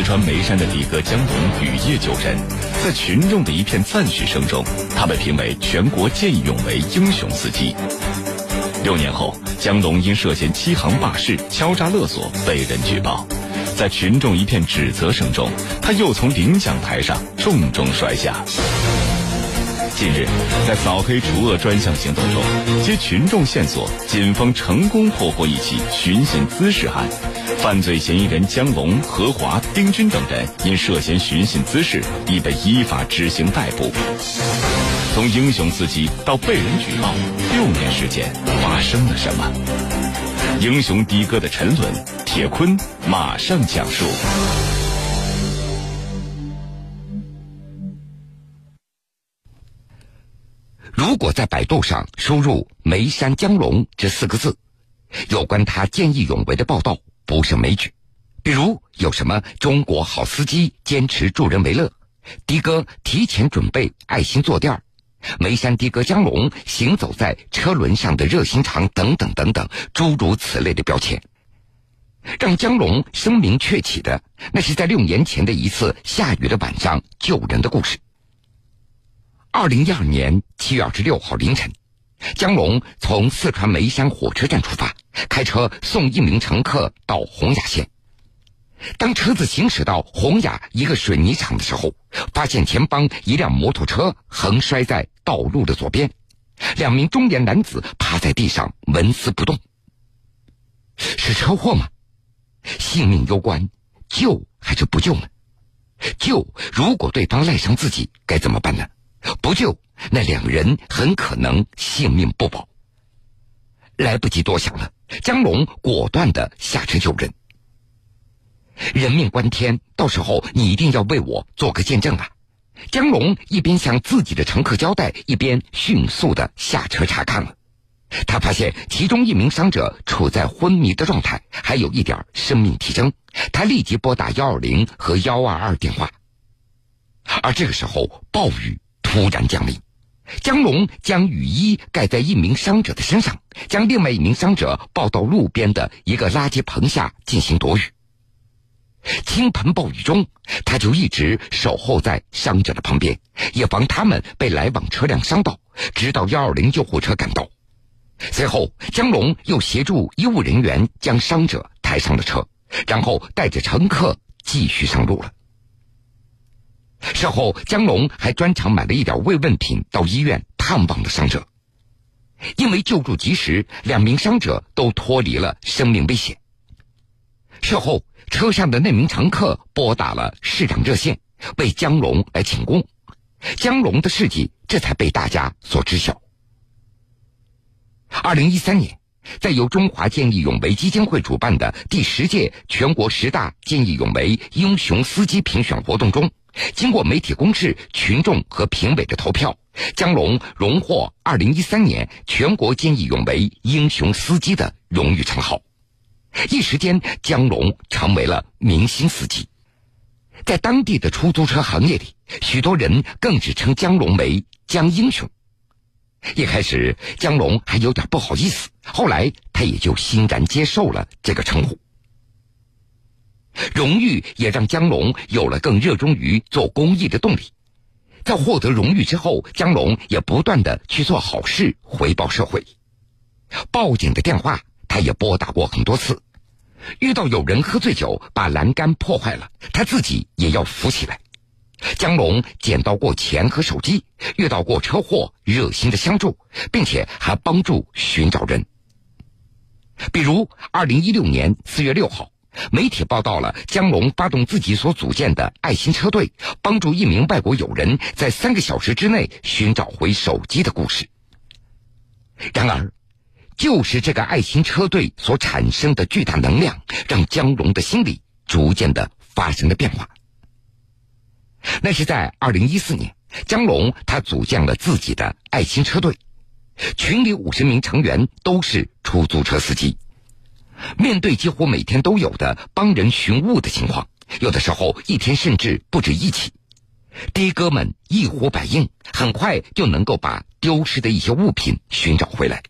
四川眉山的的哥江龙雨夜救人，在群众的一片赞许声中，他被评为全国见义勇为英雄司机。六年后，江龙因涉嫌欺行霸市、敲诈勒索被人举报，在群众一片指责声中，他又从领奖台上重重摔下。近日，在扫黑除恶专项行动中，接群众线索，警方成功破获一起寻衅滋事案。犯罪嫌疑人江龙、何华、丁军等人因涉嫌寻衅滋事，已被依法执行逮捕。从英雄司机到被人举报，六年时间发生了什么？英雄的哥的沉沦，铁坤马上讲述。如果在百度上输入“眉山江龙”这四个字，有关他见义勇为的报道不胜枚举。比如有什么“中国好司机坚持助人为乐”，“的哥提前准备爱心坐垫儿”，“眉山的哥江龙行走在车轮上的热心肠”等等等等诸如此类的标签，让江龙声名鹊起的，那是在六年前的一次下雨的晚上救人的故事。二零一二年七月二十六号凌晨，江龙从四川眉山火车站出发，开车送一名乘客到洪雅县。当车子行驶到洪雅一个水泥厂的时候，发现前方一辆摩托车横摔在道路的左边，两名中年男子趴在地上纹丝不动。是车祸吗？性命攸关，救还是不救呢？救，如果对方赖上自己，该怎么办呢？不救，那两人很可能性命不保。来不及多想了，江龙果断的下车救人。人命关天，到时候你一定要为我做个见证啊！江龙一边向自己的乘客交代，一边迅速的下车查看了。他发现其中一名伤者处在昏迷的状态，还有一点生命体征。他立即拨打幺二零和幺二二电话。而这个时候，暴雨。突然降临，江龙将雨衣盖在一名伤者的身上，将另外一名伤者抱到路边的一个垃圾棚下进行躲雨。倾盆暴雨中，他就一直守候在伤者的旁边，以防他们被来往车辆伤到，直到幺二零救护车赶到。随后，江龙又协助医务人员将伤者抬上了车，然后带着乘客继续上路了。事后，江龙还专程买了一点慰问品到医院探望了伤者。因为救助及时，两名伤者都脱离了生命危险。事后，车上的那名乘客拨打了市长热线，为江龙来请功。江龙的事迹这才被大家所知晓。二零一三年，在由中华见义勇为基金会主办的第十届全国十大见义勇为英雄司机评选活动中。经过媒体公示、群众和评委的投票，江龙荣获二零一三年全国见义勇为英雄司机的荣誉称号。一时间，江龙成为了明星司机。在当地的出租车行业里，许多人更只称江龙为“江英雄”。一开始，江龙还有点不好意思，后来他也就欣然接受了这个称呼。荣誉也让江龙有了更热衷于做公益的动力。在获得荣誉之后，江龙也不断的去做好事，回报社会。报警的电话他也拨打过很多次。遇到有人喝醉酒把栏杆破坏了，他自己也要扶起来。江龙捡到过钱和手机，遇到过车祸热心的相助，并且还帮助寻找人。比如，二零一六年四月六号。媒体报道了江龙发动自己所组建的爱心车队，帮助一名外国友人在三个小时之内寻找回手机的故事。然而，就是这个爱心车队所产生的巨大能量，让江龙的心理逐渐的发生了变化。那是在二零一四年，江龙他组建了自己的爱心车队，群里五十名成员都是出租车司机。面对几乎每天都有的帮人寻物的情况，有的时候一天甚至不止一起，的哥们一呼百应，很快就能够把丢失的一些物品寻找回来。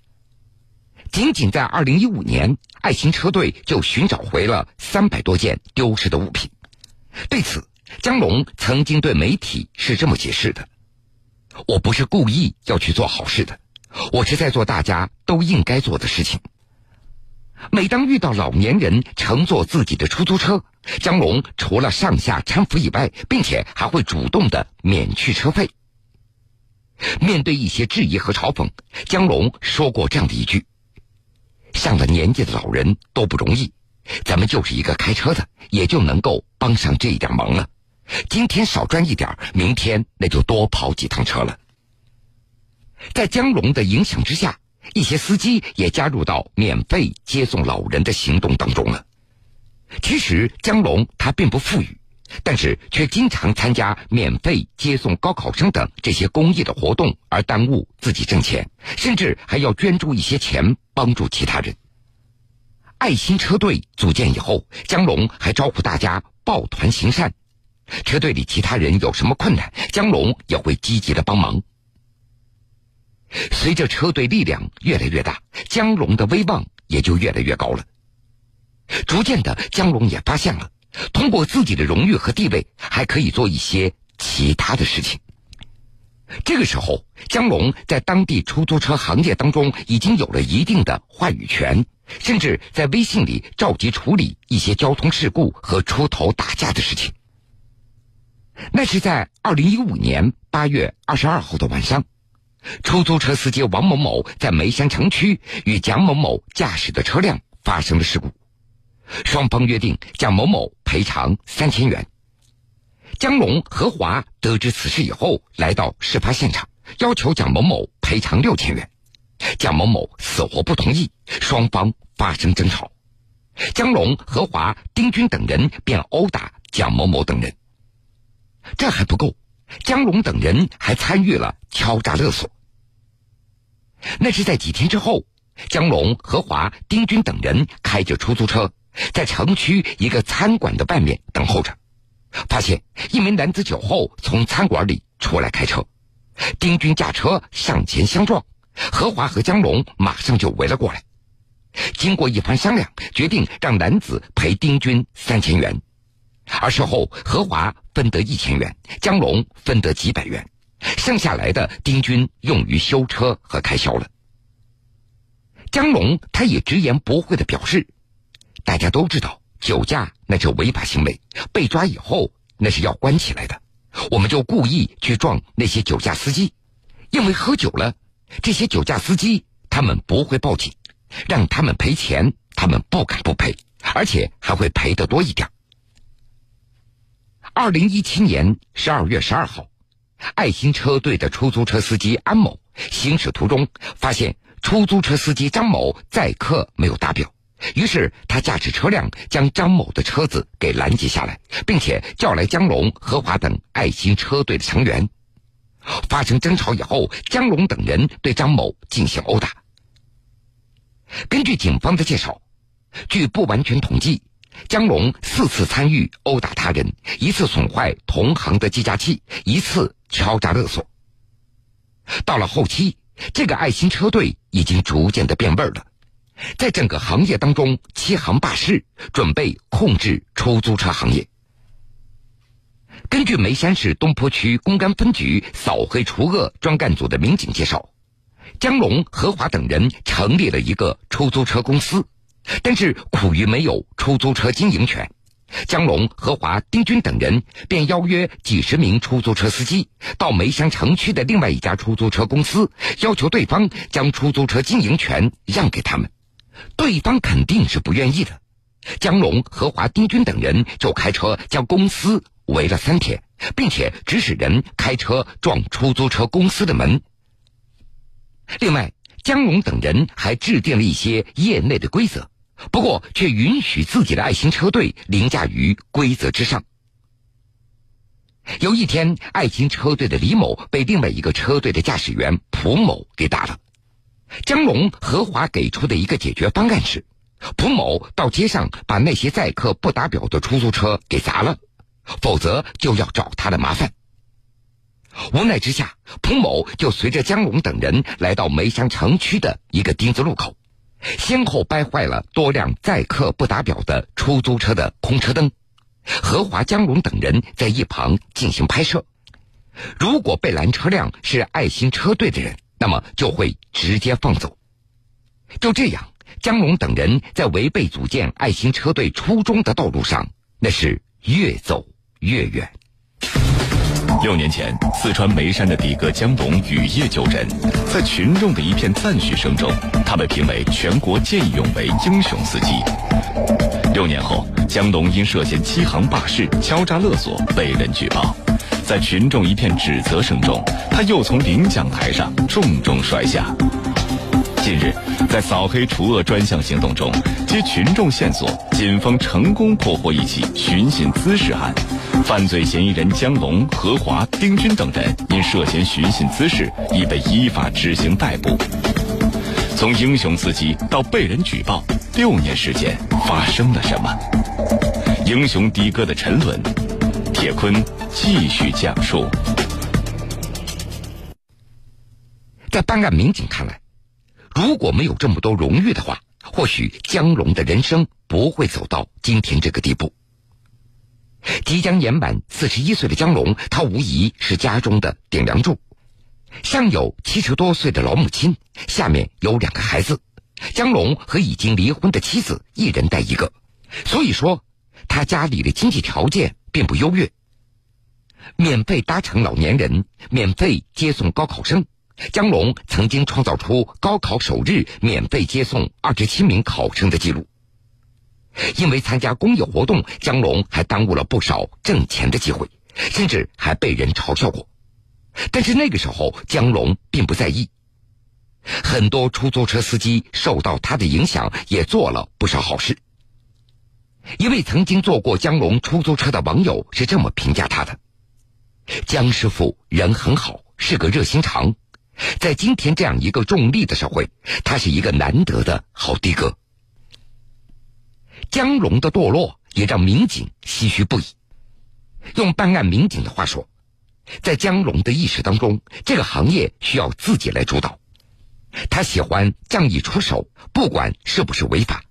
仅仅在2015年，爱心车队就寻找回了三百多件丢失的物品。对此，江龙曾经对媒体是这么解释的：“我不是故意要去做好事的，我是在做大家都应该做的事情。”每当遇到老年人乘坐自己的出租车，江龙除了上下搀扶以外，并且还会主动的免去车费。面对一些质疑和嘲讽，江龙说过这样的一句：“上了年纪的老人都不容易，咱们就是一个开车的，也就能够帮上这一点忙了。今天少赚一点，明天那就多跑几趟车了。”在江龙的影响之下。一些司机也加入到免费接送老人的行动当中了。其实江龙他并不富裕，但是却经常参加免费接送高考生等这些公益的活动，而耽误自己挣钱，甚至还要捐助一些钱帮助其他人。爱心车队组建以后，江龙还招呼大家抱团行善。车队里其他人有什么困难，江龙也会积极的帮忙。随着车队力量越来越大，江龙的威望也就越来越高了。逐渐的，江龙也发现了，通过自己的荣誉和地位，还可以做一些其他的事情。这个时候，江龙在当地出租车行业当中已经有了一定的话语权，甚至在微信里召集处理一些交通事故和出头打架的事情。那是在二零一五年八月二十二号的晚上。出租车司机王某某在眉山城区与蒋某某驾驶的车辆发生了事故，双方约定蒋某某赔偿三千元。江龙何华得知此事以后，来到事发现场，要求蒋某某赔偿六千元。蒋某某死活不同意，双方发生争吵，江龙、何华、丁军等人便殴打蒋某某等人。这还不够。江龙等人还参与了敲诈勒索。那是在几天之后，江龙、何华、丁军等人开着出租车，在城区一个餐馆的外面等候着，发现一名男子酒后从餐馆里出来开车，丁军驾车上前相撞，何华和江龙马上就围了过来。经过一番商量，决定让男子赔丁军三千元。而事后，何华分得一千元，江龙分得几百元，剩下来的丁军用于修车和开销了。江龙他也直言不讳的表示：“大家都知道酒驾那是违法行为，被抓以后那是要关起来的。我们就故意去撞那些酒驾司机，因为喝酒了，这些酒驾司机他们不会报警，让他们赔钱，他们不敢不赔，而且还会赔得多一点。”二零一七年十二月十二号，爱心车队的出租车司机安某行驶途中，发现出租车司机张某载客没有达标，于是他驾驶车辆将张某的车子给拦截下来，并且叫来江龙、何华等爱心车队的成员。发生争吵以后，江龙等人对张某进行殴打。根据警方的介绍，据不完全统计。江龙四次参与殴打他人，一次损坏同行的计价器，一次敲诈勒索。到了后期，这个爱心车队已经逐渐的变味了，在整个行业当中欺行霸市，准备控制出租车行业。根据眉山市东坡区公安分局扫黑除恶专干组的民警介绍，江龙、何华等人成立了一个出租车公司。但是苦于没有出租车经营权，江龙、何华、丁军等人便邀约几十名出租车司机到眉山城区的另外一家出租车公司，要求对方将出租车经营权让给他们。对方肯定是不愿意的。江龙、何华、丁军等人就开车将公司围了三天，并且指使人开车撞出租车公司的门。另外。江龙等人还制定了一些业内的规则，不过却允许自己的爱心车队凌驾于规则之上。有一天，爱心车队的李某被另外一个车队的驾驶员蒲某给打了。江龙、何华给出的一个解决方案是：蒲某到街上把那些载客不打表的出租车给砸了，否则就要找他的麻烦。无奈之下，蒲某就随着江龙等人来到眉山城区的一个丁字路口，先后掰坏了多辆载客不打表的出租车的空车灯，何华、江龙等人在一旁进行拍摄。如果被拦车辆是爱心车队的人，那么就会直接放走。就这样，江龙等人在违背组建爱心车队初衷的道路上，那是越走越远。六年前，四川眉山的的哥江龙雨夜救人，在群众的一片赞许声中，他被评为全国见义勇为英雄司机。六年后，江龙因涉嫌欺行霸市、敲诈勒索被人举报，在群众一片指责声中，他又从领奖台上重重摔下。近日，在扫黑除恶专项行动中，接群众线索，警方成功破获一起寻衅滋事案。犯罪嫌疑人江龙、何华、丁军等人因涉嫌寻衅滋事，已被依法执行逮捕。从英雄司机到被人举报，六年时间发生了什么？英雄的哥的沉沦，铁坤继续讲述。在办案民警看来。如果没有这么多荣誉的话，或许江龙的人生不会走到今天这个地步。即将年满四十一岁的江龙，他无疑是家中的顶梁柱。上有七十多岁的老母亲，下面有两个孩子，江龙和已经离婚的妻子一人带一个，所以说他家里的经济条件并不优越。免费搭乘老年人，免费接送高考生。江龙曾经创造出高考首日免费接送二十七名考生的记录。因为参加公益活动，江龙还耽误了不少挣钱的机会，甚至还被人嘲笑过。但是那个时候，江龙并不在意。很多出租车司机受到他的影响，也做了不少好事。一位曾经坐过江龙出租车的网友是这么评价他的：“江师傅人很好，是个热心肠。”在今天这样一个重利的社会，他是一个难得的好的哥。江龙的堕落也让民警唏嘘不已。用办案民警的话说，在江龙的意识当中，这个行业需要自己来主导。他喜欢仗义出手，不管是不是违法。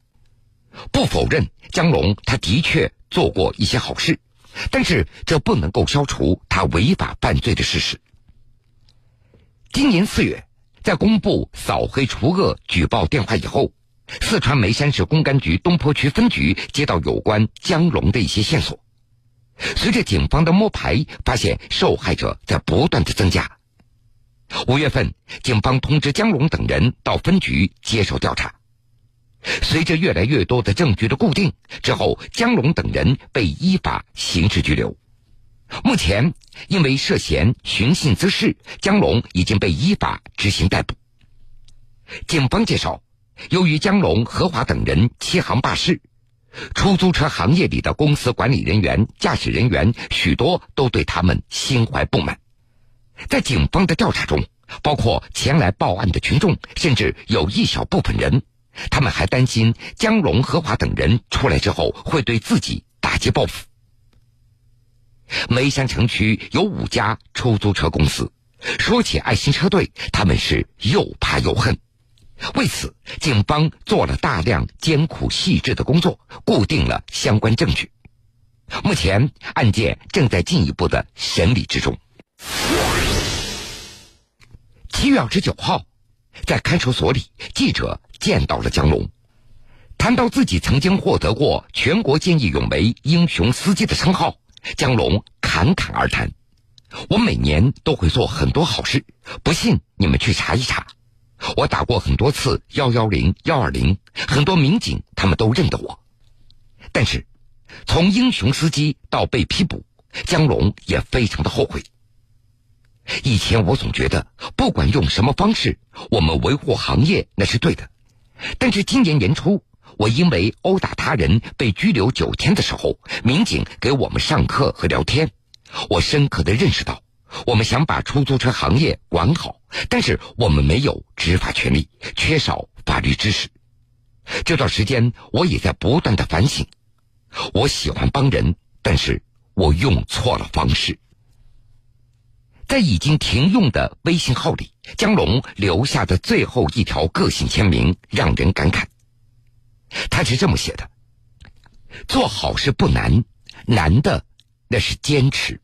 不否认江龙他的确做过一些好事，但是这不能够消除他违法犯罪的事实。今年四月，在公布扫黑除恶举报电话以后，四川眉山市公安局东坡区分局接到有关江龙的一些线索。随着警方的摸排，发现受害者在不断的增加。五月份，警方通知江龙等人到分局接受调查。随着越来越多的证据的固定之后，江龙等人被依法刑事拘留。目前，因为涉嫌寻衅滋事，江龙已经被依法执行逮捕。警方介绍，由于江龙、何华等人欺行霸市，出租车行业里的公司管理人员、驾驶人员许多都对他们心怀不满。在警方的调查中，包括前来报案的群众，甚至有一小部分人，他们还担心江龙、何华等人出来之后会对自己打击报复。眉山城区有五家出租车公司，说起爱心车队，他们是又怕又恨。为此，警方做了大量艰苦细致的工作，固定了相关证据。目前案件正在进一步的审理之中。七月二十九号，在看守所里，记者见到了江龙，谈到自己曾经获得过全国见义勇为英雄司机的称号。江龙侃侃而谈：“我每年都会做很多好事，不信你们去查一查。我打过很多次幺幺零、幺二零，很多民警他们都认得我。但是，从英雄司机到被批捕，江龙也非常的后悔。以前我总觉得，不管用什么方式，我们维护行业那是对的。但是今年年初。”我因为殴打他人被拘留九天的时候，民警给我们上课和聊天，我深刻的认识到，我们想把出租车行业管好，但是我们没有执法权利，缺少法律知识。这段时间我也在不断的反省，我喜欢帮人，但是我用错了方式。在已经停用的微信号里，江龙留下的最后一条个性签名让人感慨。他是这么写的：“做好事不难，难的那是坚持。